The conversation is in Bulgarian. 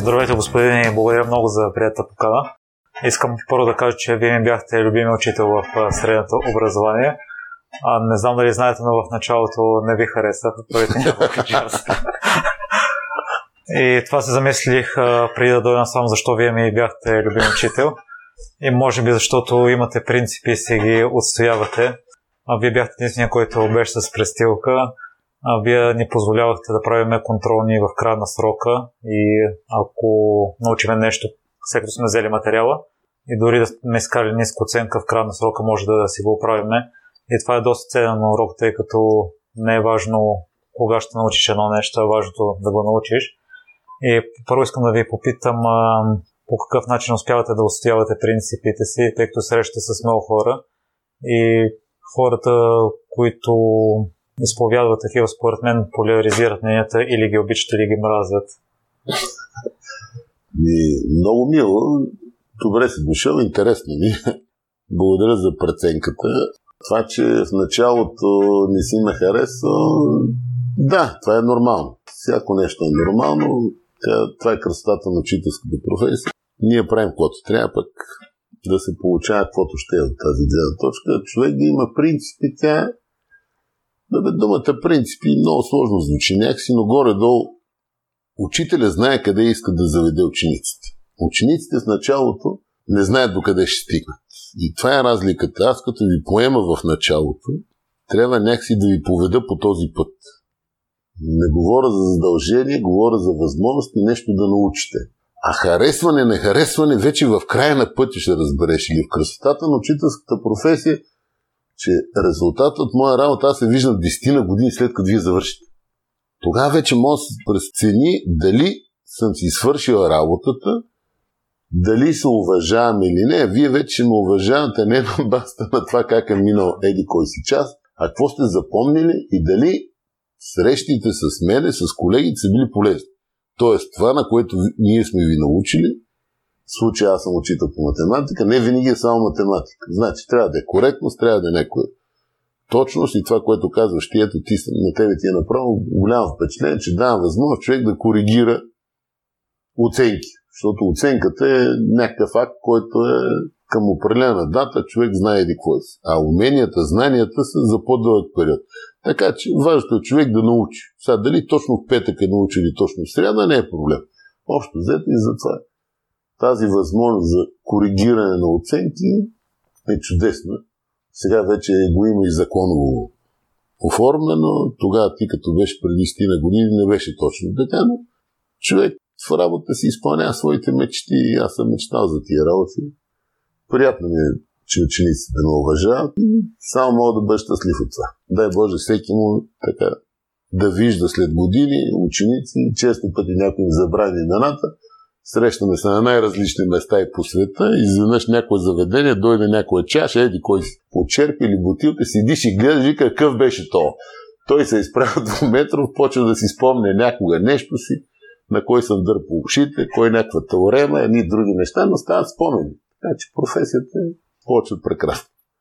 Здравейте, господин, и благодаря много за приятата покана. Искам първо да кажа, че вие ми бяхте любими учител в средното образование. А, не знам дали знаете, но в началото не ви харесах първите няколко часа. И това се замислих преди да дойда сам, защо вие ми бяхте любим учител. И може би защото имате принципи и си ги отстоявате. А вие бяхте единствения, който беше с престилка. А вие ни позволявахте да правиме контролни в края на срока и ако научиме нещо, след като сме взели материала и дори да сме изкали ниска оценка в края на срока, може да си го оправиме. И това е доста ценен урок, тъй като не е важно кога ще научиш едно нещо, е важното да го научиш. И първо искам да ви попитам по какъв начин успявате да устоявате принципите си, тъй като срещате с много хора и хората, които изповядват такива, според мен, поляризират мненията или ги обичат, или ги мразят. Ми, много мило. Добре си дошъл, интересно ми. Благодаря за преценката. Това, че в началото не си ме хареса, да, това е нормално. Всяко нещо е нормално. Това е красотата на учителската професия. Ние правим каквото трябва, пък да се получава каквото ще е от тази гледна точка. Човек да има принципи, тя да бе, думата принципи много сложно звучи някакси, но горе-долу учителя знае къде иска да заведе учениците. Учениците в началото не знаят до къде ще стигнат. И това е разликата. Аз като ви поема в началото, трябва някакси да ви поведа по този път. Не говоря за задължение, говоря за възможност и нещо да научите. А харесване, не харесване, вече в края на пътя ще разбереш. Или в красотата на учителската професия че резултатът от моя работа аз се виждам 10 на години след като вие завършите. Тогава вече може да се прецени дали съм си свършил работата, дали се уважавам или не. Вие вече ме уважавате не на баста на това как е минал еди кой си час, а какво сте запомнили и дали срещите с мене, с колегите са били полезни. Тоест, това, на което ние сме ви научили, в случая аз съм учител по математика, не винаги е само математика. Значи трябва да е коректност, трябва да е някоя точност и това, което казваш ти, ето ти на тебе ти е направо голямо впечатление, че дава възможност човек да коригира оценки. Защото оценката е някакъв факт, който е към определена дата, човек знае еди какво е. А уменията, знанията са за по-дълъг период. Така че важното е човек да научи. Сега дали точно в петък е научил или точно в сряда, не е проблем. Общо взето и затова тази възможност за коригиране на оценки е чудесна. Сега вече го има и законово оформено. Тогава ти като беше преди стина години не беше точно така, но човек в работа си изпълнява своите мечти и аз съм мечтал за тия работи. Приятно ми е, че учениците ме уважават само мога да бъда щастлив от това. Дай Боже всеки му така да вижда след години ученици, често пъти някои забрани имената, Срещаме се на най-различни места и по света. Изведнъж някое заведение, дойде някоя чаша, еди кой си почерпи или бутилка, седиш и гледаш и какъв беше то. Той се изправя двуметров, почва да си спомня някога нещо си, на кой съм дърпал ушите, кой някаква теорема, едни други неща, но стават спомени. Така че професията е повече прекрасна.